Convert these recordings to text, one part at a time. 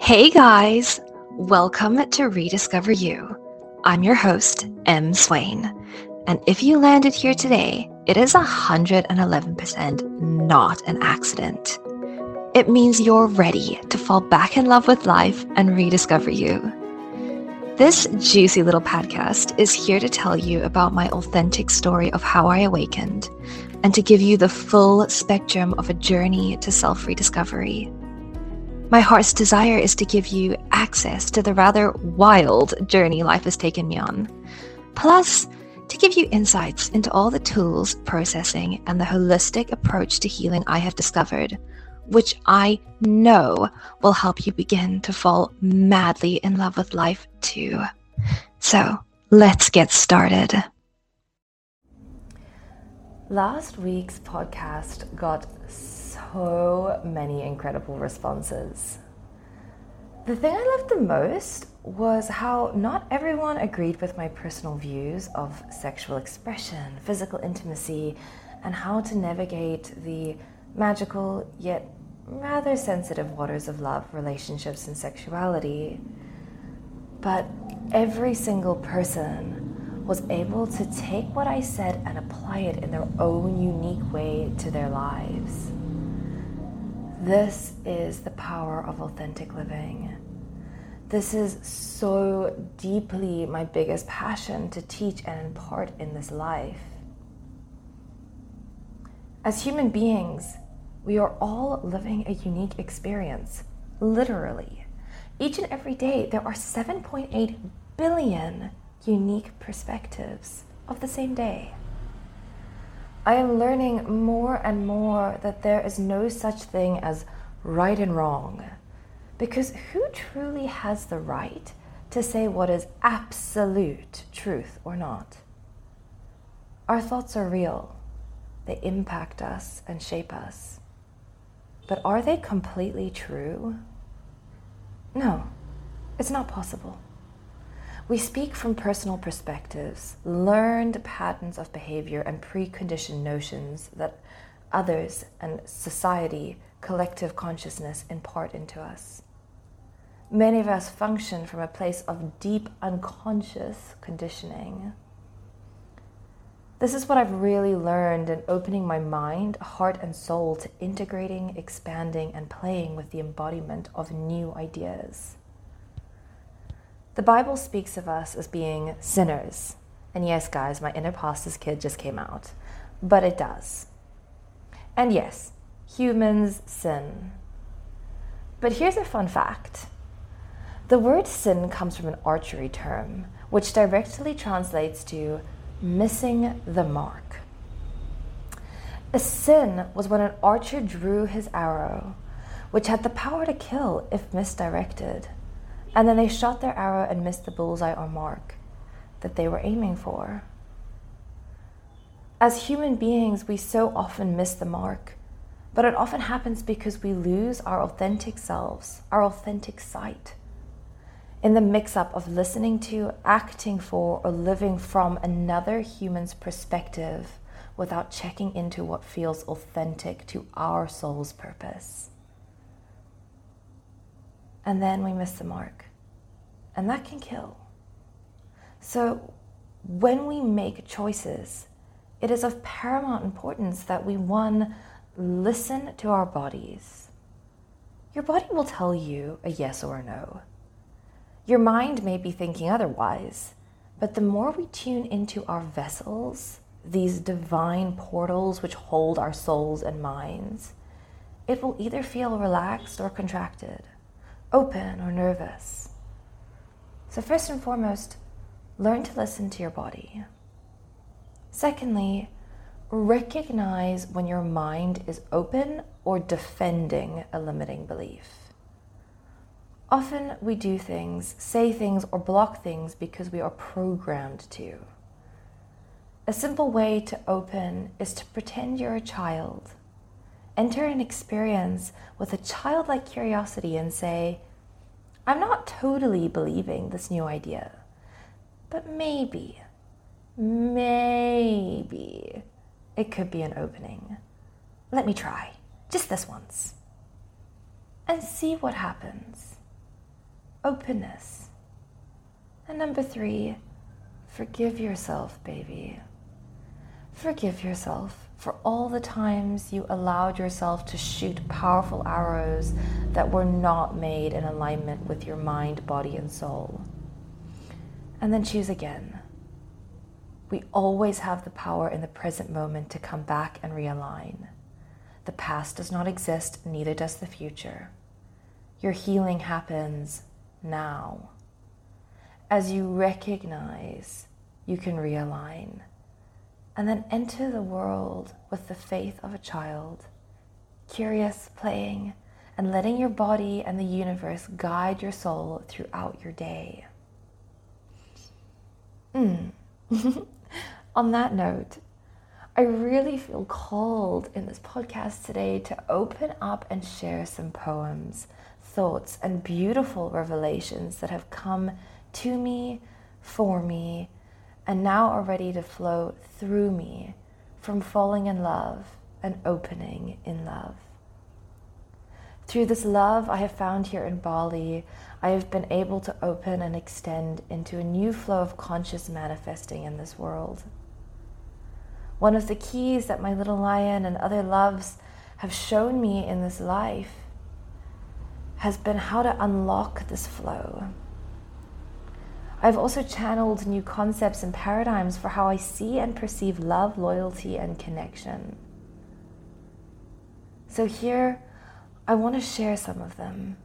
Hey guys, welcome to Rediscover You. I'm your host, M. Swain. And if you landed here today, it is 111% not an accident. It means you're ready to fall back in love with life and rediscover you. This juicy little podcast is here to tell you about my authentic story of how I awakened and to give you the full spectrum of a journey to self rediscovery. My heart's desire is to give you access to the rather wild journey life has taken me on. Plus, to give you insights into all the tools, processing, and the holistic approach to healing I have discovered which I know will help you begin to fall madly in love with life too. So let's get started. Last week's podcast got so many incredible responses. The thing I loved the most was how not everyone agreed with my personal views of sexual expression, physical intimacy, and how to navigate the magical yet rather sensitive waters of love, relationships, and sexuality. But every single person was able to take what I said and apply it in their own unique way to their lives. This is the power of authentic living. This is so deeply my biggest passion to teach and impart in this life. As human beings, we are all living a unique experience, literally. Each and every day, there are 7.8 billion unique perspectives of the same day. I am learning more and more that there is no such thing as right and wrong. Because who truly has the right to say what is absolute truth or not? Our thoughts are real, they impact us and shape us. But are they completely true? No, it's not possible. We speak from personal perspectives, learned patterns of behavior, and preconditioned notions that others and society, collective consciousness impart into us. Many of us function from a place of deep unconscious conditioning. This is what I've really learned in opening my mind, heart, and soul to integrating, expanding, and playing with the embodiment of new ideas. The Bible speaks of us as being sinners. And yes, guys, my inner pastor's kid just came out. But it does. And yes, humans sin. But here's a fun fact the word sin comes from an archery term, which directly translates to missing the mark. A sin was when an archer drew his arrow, which had the power to kill if misdirected, and then they shot their arrow and missed the bullseye or mark that they were aiming for. As human beings, we so often miss the mark, but it often happens because we lose our authentic selves, our authentic sight in the mix up of listening to, acting for, or living from another human's perspective without checking into what feels authentic to our soul's purpose. And then we miss the mark. And that can kill. So when we make choices, it is of paramount importance that we, one, listen to our bodies. Your body will tell you a yes or a no. Your mind may be thinking otherwise, but the more we tune into our vessels, these divine portals which hold our souls and minds, it will either feel relaxed or contracted, open or nervous. So, first and foremost, learn to listen to your body. Secondly, recognize when your mind is open or defending a limiting belief. Often we do things, say things, or block things because we are programmed to. A simple way to open is to pretend you're a child. Enter an experience with a childlike curiosity and say, I'm not totally believing this new idea, but maybe, maybe it could be an opening. Let me try, just this once. and see what happens. Openness. And number three, forgive yourself, baby. Forgive yourself for all the times you allowed yourself to shoot powerful arrows that were not made in alignment with your mind, body, and soul. And then choose again. We always have the power in the present moment to come back and realign. The past does not exist, neither does the future. Your healing happens now. As you recognize, you can realign. And then enter the world with the faith of a child, curious, playing, and letting your body and the universe guide your soul throughout your day. Mm. On that note, I really feel called in this podcast today to open up and share some poems, thoughts, and beautiful revelations that have come to me, for me, and now are ready to flow through me from falling in love and opening in love. Through this love I have found here in Bali, I have been able to open and extend into a new flow of conscious manifesting in this world. One of the keys that my little lion and other loves have shown me in this life has been how to unlock this flow. I've also channeled new concepts and paradigms for how I see and perceive love, loyalty, and connection. So, here I want to share some of them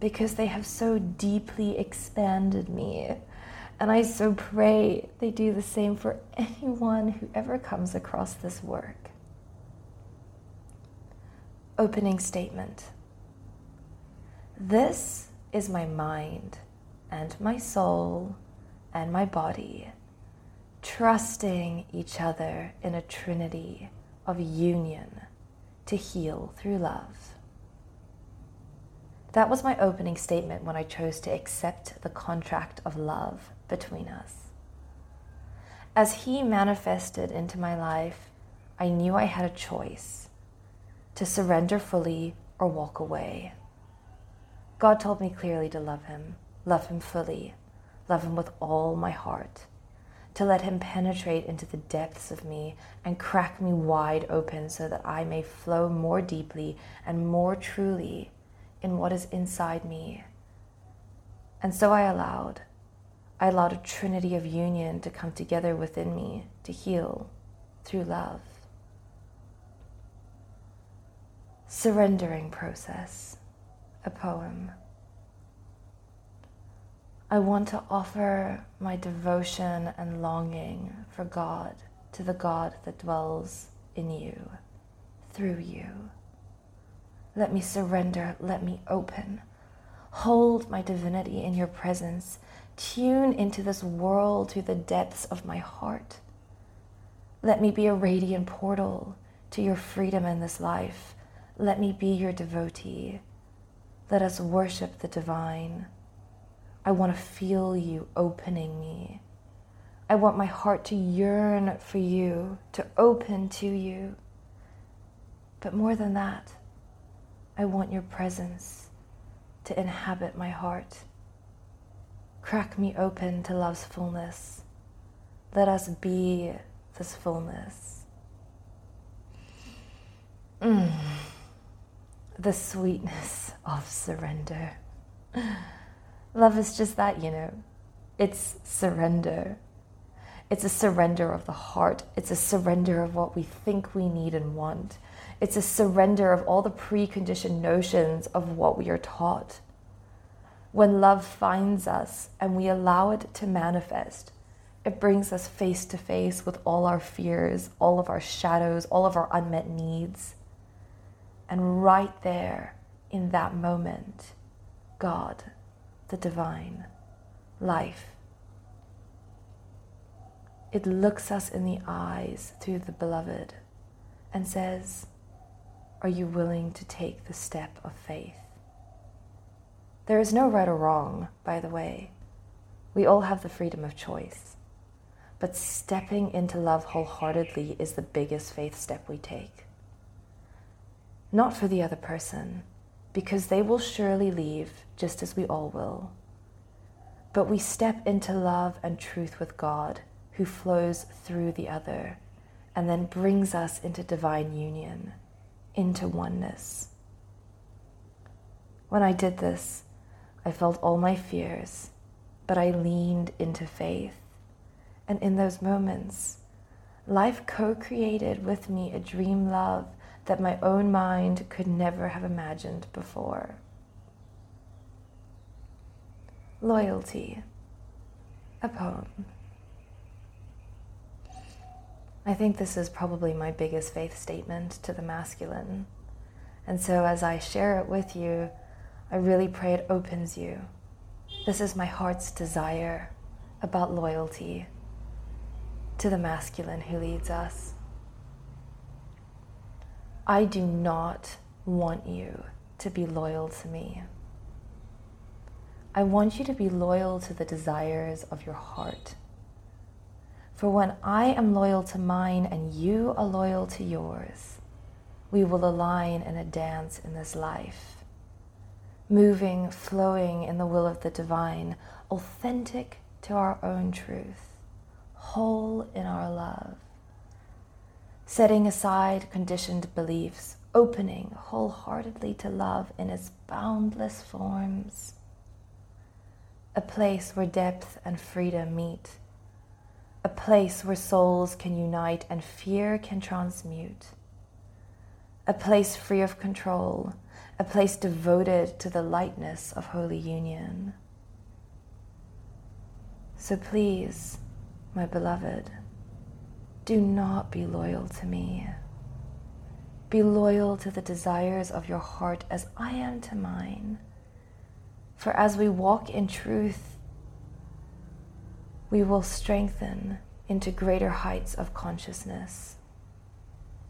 because they have so deeply expanded me and I so pray they do the same for anyone who ever comes across this work. Opening statement This is my mind and my soul and my body, trusting each other in a trinity of union to heal through love. That was my opening statement when I chose to accept the contract of love between us. As He manifested into my life, I knew I had a choice to surrender fully or walk away. God told me clearly to love Him, love Him fully, love Him with all my heart, to let Him penetrate into the depths of me and crack me wide open so that I may flow more deeply and more truly in what is inside me. And so I allowed. I allowed a trinity of union to come together within me to heal through love. Surrendering Process, a poem. I want to offer my devotion and longing for God to the God that dwells in you, through you. Let me surrender, let me open. Hold my divinity in your presence tune into this world through the depths of my heart. Let me be a radiant portal to your freedom in this life. Let me be your devotee. Let us worship the divine. I want to feel you opening me. I want my heart to yearn for you, to open to you. But more than that, I want your presence to inhabit my heart. Crack me open to love's fullness. Let us be this fullness. Mm. The sweetness of surrender. Love is just that, you know. It's surrender. It's a surrender of the heart. It's a surrender of what we think we need and want. It's a surrender of all the preconditioned notions of what we are taught when love finds us and we allow it to manifest, it brings us face to face with all our fears, all of our shadows, all of our unmet needs. And right there, in that moment, God, the divine, life, it looks us in the eyes through the beloved and says, Are you willing to take the step of faith? There is no right or wrong, by the way. We all have the freedom of choice. But stepping into love wholeheartedly is the biggest faith step we take. Not for the other person, because they will surely leave just as we all will. But we step into love and truth with God, who flows through the other and then brings us into divine union, into oneness. When I did this, I felt all my fears, but I leaned into faith. And in those moments, life co created with me a dream love that my own mind could never have imagined before. Loyalty, a poem. I think this is probably my biggest faith statement to the masculine. And so as I share it with you, I really pray it opens you. This is my heart's desire about loyalty to the masculine who leads us. I do not want you to be loyal to me. I want you to be loyal to the desires of your heart. For when I am loyal to mine and you are loyal to yours, we will align in a dance in this life, moving, flowing in the will of the divine, authentic to our own truth, whole in our love, setting aside conditioned beliefs, opening wholeheartedly to love in its boundless forms, a place where depth and freedom meet. A place where souls can unite and fear can transmute, a place free of control, a place devoted to the lightness of holy union. So please, my beloved, do not be loyal to me. Be loyal to the desires of your heart as I am to mine. For as we walk in truth, we will strengthen into greater heights of consciousness.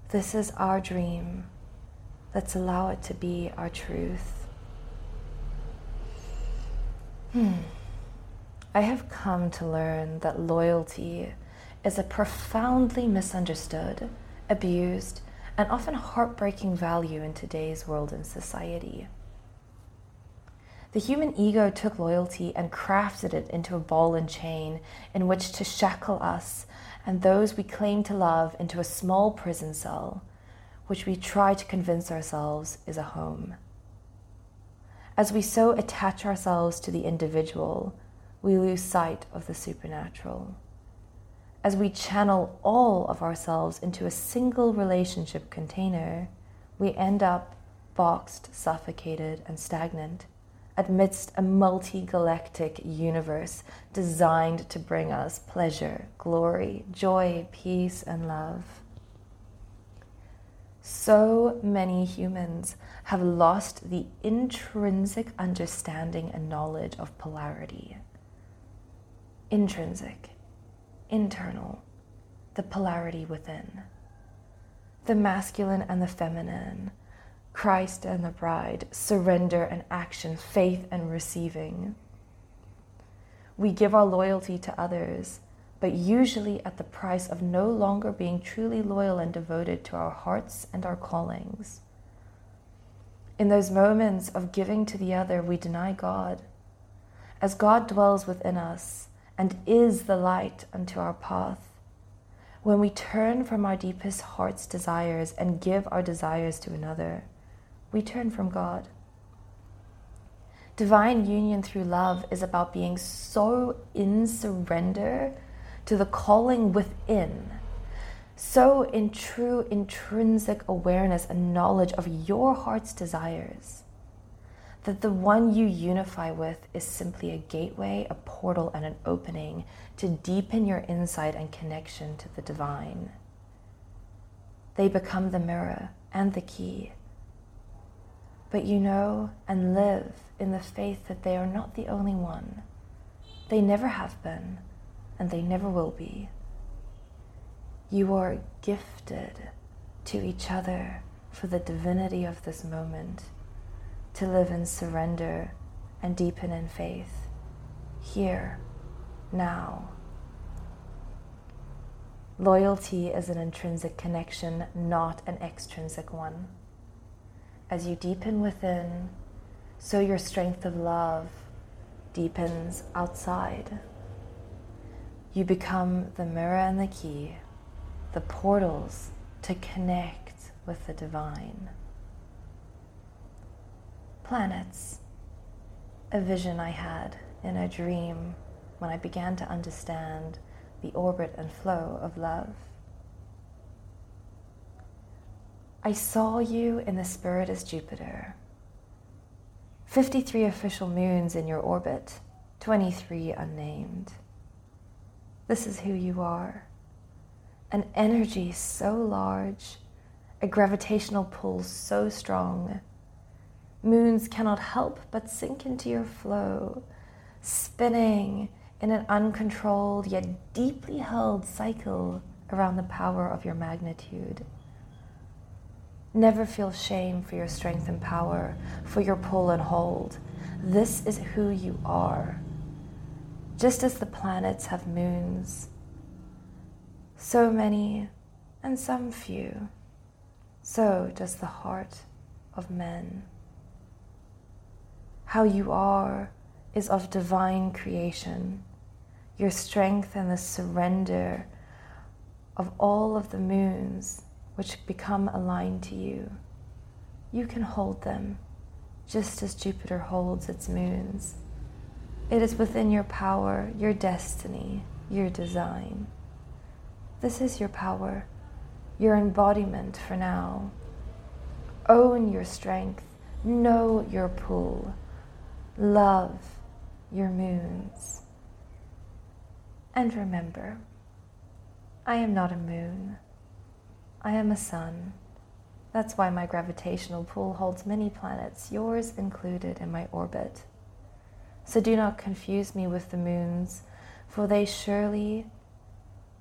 This is our dream. Let's allow it to be our truth. Hmm. I have come to learn that loyalty is a profoundly misunderstood, abused, and often heartbreaking value in today's world and society. The human ego took loyalty and crafted it into a ball and chain in which to shackle us and those we claim to love into a small prison cell, which we try to convince ourselves is a home. As we so attach ourselves to the individual, we lose sight of the supernatural. As we channel all of ourselves into a single relationship container, we end up boxed, suffocated, and stagnant amidst a multi galactic universe designed to bring us pleasure, glory, joy, peace, and love. So many humans have lost the intrinsic understanding and knowledge of polarity. Intrinsic, internal, the polarity within, the masculine and the feminine Christ and the bride, surrender and action, faith and receiving. We give our loyalty to others, but usually at the price of no longer being truly loyal and devoted to our hearts and our callings. In those moments of giving to the other, we deny God. As God dwells within us and is the light unto our path, when we turn from our deepest heart's desires and give our desires to another, we turn from God. Divine union through love is about being so in surrender to the calling within, so in true intrinsic awareness and knowledge of your heart's desires, that the one you unify with is simply a gateway, a portal, and an opening to deepen your insight and connection to the divine. They become the mirror and the key but you know and live in the faith that they are not the only one. They never have been, and they never will be. You are gifted to each other for the divinity of this moment, to live in surrender and deepen in faith, here, now. Loyalty is an intrinsic connection, not an extrinsic one. as you deepen within, so your strength of love deepens outside. You become the mirror and the key, the portals to connect with the divine. Planets, a vision I had in a dream when I began to understand the orbit and flow of love. I saw you in the spirit as Jupiter. 53 official moons in your orbit, 23 unnamed. This is who you are. An energy so large, a gravitational pull so strong. Moons cannot help but sink into your flow, spinning in an uncontrolled yet deeply held cycle around the power of your magnitude. Never feel shame for your strength and power, for your pull and hold. This is who you are. Just as the planets have moons, so many and some few, so does the heart of men. How you are is of divine creation, your strength and the surrender of all of the moons which become aligned to you. You can hold them just as Jupiter holds its moons. It is within your power, your destiny, your design. This is your power, your embodiment for now. Own your strength, know your pull, love your moons. And remember, I am not a moon. I am a sun. That's why my gravitational pull holds many planets, yours included, in my orbit. So do not confuse me with the moons, for they surely,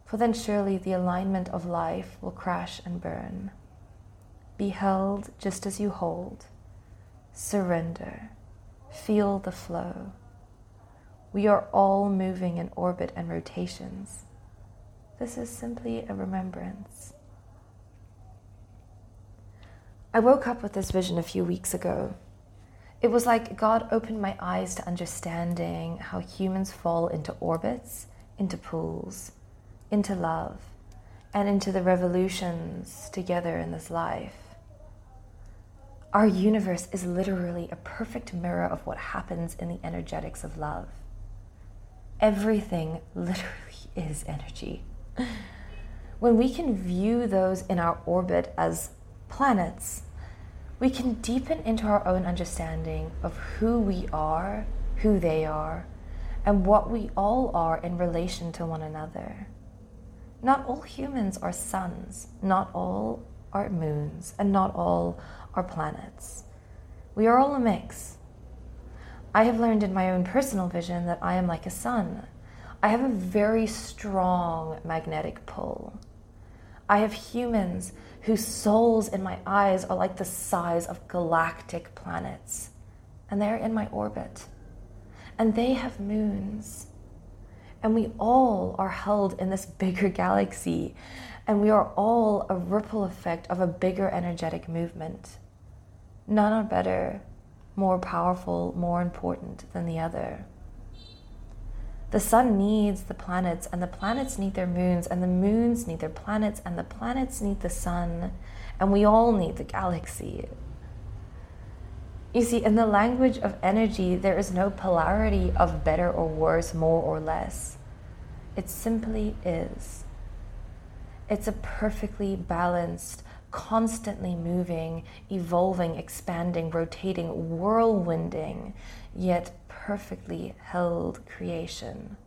for then surely the alignment of life will crash and burn. Be held just as you hold. Surrender. Feel the flow. We are all moving in orbit and rotations. This is simply a remembrance. I woke up with this vision a few weeks ago. It was like God opened my eyes to understanding how humans fall into orbits, into pools, into love, and into the revolutions together in this life. Our universe is literally a perfect mirror of what happens in the energetics of love. Everything literally is energy. When we can view those in our orbit as planets, we can deepen into our own understanding of who we are, who they are, and what we all are in relation to one another. Not all humans are suns, not all are moons, and not all are planets. We are all a mix. I have learned in my own personal vision that I am like a sun. I have a very strong magnetic pull. I have humans whose souls in my eyes are like the size of galactic planets, and they're in my orbit. And they have moons. And we all are held in this bigger galaxy, and we are all a ripple effect of a bigger energetic movement. None are better, more powerful, more important than the other. The sun needs the planets, and the planets need their moons, and the moons need their planets, and the planets need the sun, and we all need the galaxy. You see, in the language of energy, there is no polarity of better or worse, more or less. It simply is. It's a perfectly balanced, constantly moving, evolving, expanding, rotating, whirlwinding, yet perfectly held creation,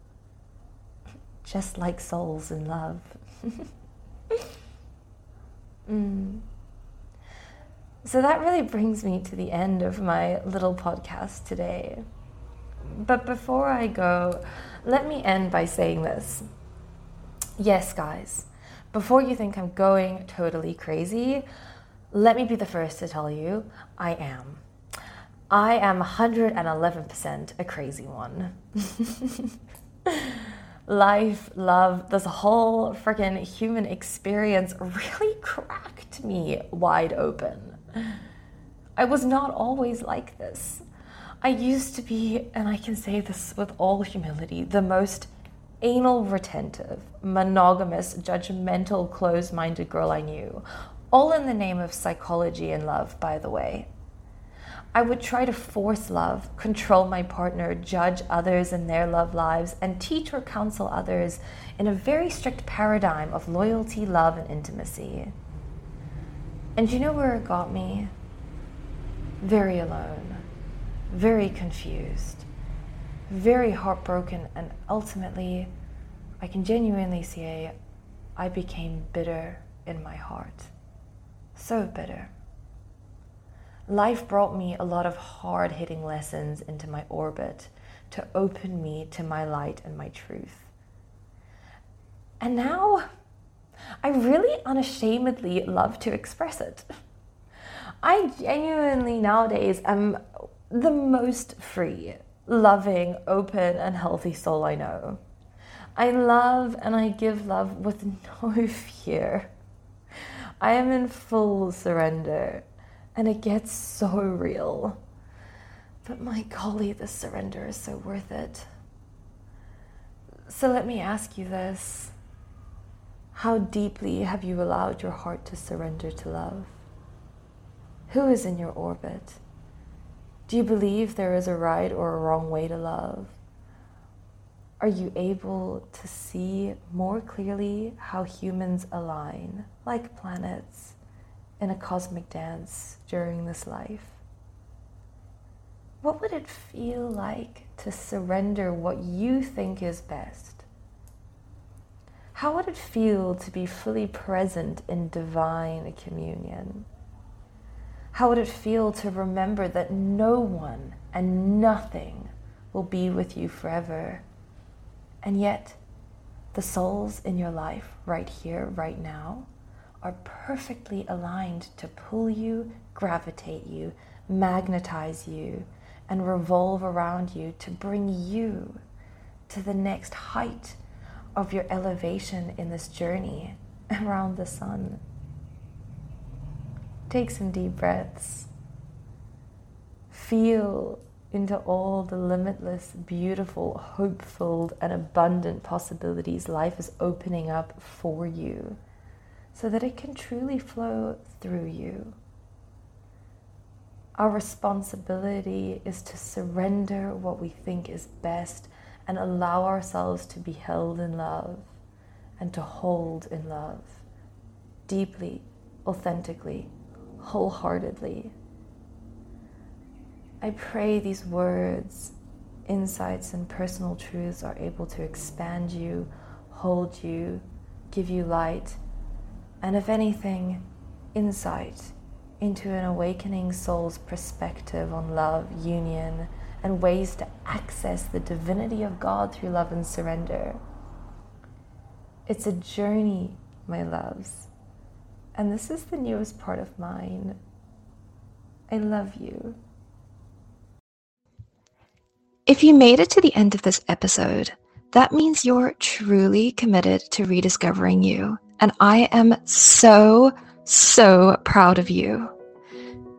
just like souls in love. mm. So that really brings me to the end of my little podcast today. But before I go, let me end by saying this. Yes, guys, before you think I'm going totally crazy, let me be the first to tell you I am. I am 111% a crazy one. Life, love, this whole freaking human experience really cracked me wide open. I was not always like this. I used to be, and I can say this with all humility, the most anal retentive, monogamous, judgmental, closed minded girl I knew. All in the name of psychology and love, by the way. I would try to force love, control my partner, judge others in their love lives, and teach or counsel others in a very strict paradigm of loyalty, love, and intimacy. And you know where it got me? Very alone, very confused, very heartbroken, and ultimately, I can genuinely say I became bitter in my heart. So bitter life brought me a lot of hard hitting lessons into my orbit to open me to my light and my truth. And now I really unashamedly love to express it. I genuinely nowadays am the most free, loving, open, and healthy soul I know. I love and I give love with no fear. I am in full surrender and it gets so real. But my golly, the surrender is so worth it. So let me ask you this How deeply have you allowed your heart to surrender to love? Who is in your orbit? Do you believe there is a right or a wrong way to love? Are you able to see more clearly how humans align, like planets? in a cosmic dance during this life? What would it feel like to surrender what you think is best? How would it feel to be fully present in divine communion? How would it feel to remember that no one and nothing will be with you forever? And yet, the souls in your life, right here, right now, are perfectly aligned to pull you, gravitate you, magnetize you, and revolve around you to bring you to the next height of your elevation in this journey around the sun. Take some deep breaths. Feel into all the limitless, beautiful, hope filled, and abundant possibilities life is opening up for you so that it can truly flow through you. Our responsibility is to surrender what we think is best and allow ourselves to be held in love and to hold in love deeply, authentically, wholeheartedly. I pray these words, insights, and personal truths are able to expand you, hold you, give you light and if anything, insight into an awakening soul's perspective on love, union, and ways to access the divinity of God through love and surrender. It's a journey, my loves, and this is the newest part of mine. I love you. If you made it to the end of this episode, that means you're truly committed to rediscovering you and I am so, so proud of you.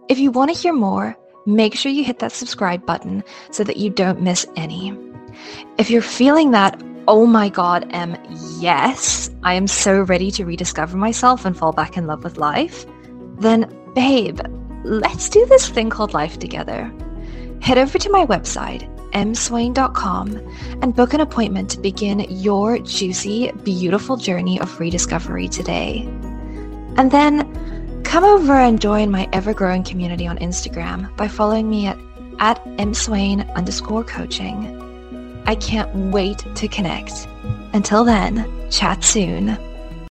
If you want to hear more, make sure you hit that subscribe button so that you don't miss any. If you're feeling that, oh my god, M, yes, I am so ready to rediscover myself and fall back in love with life, then babe, let's do this thing called life together. Head over to my website, mswain.com and book an appointment to begin your juicy, beautiful journey of rediscovery today. And then come over and join my ever growing community on Instagram by following me at, at mswain underscore coaching. I can't wait to connect. Until then, chat soon.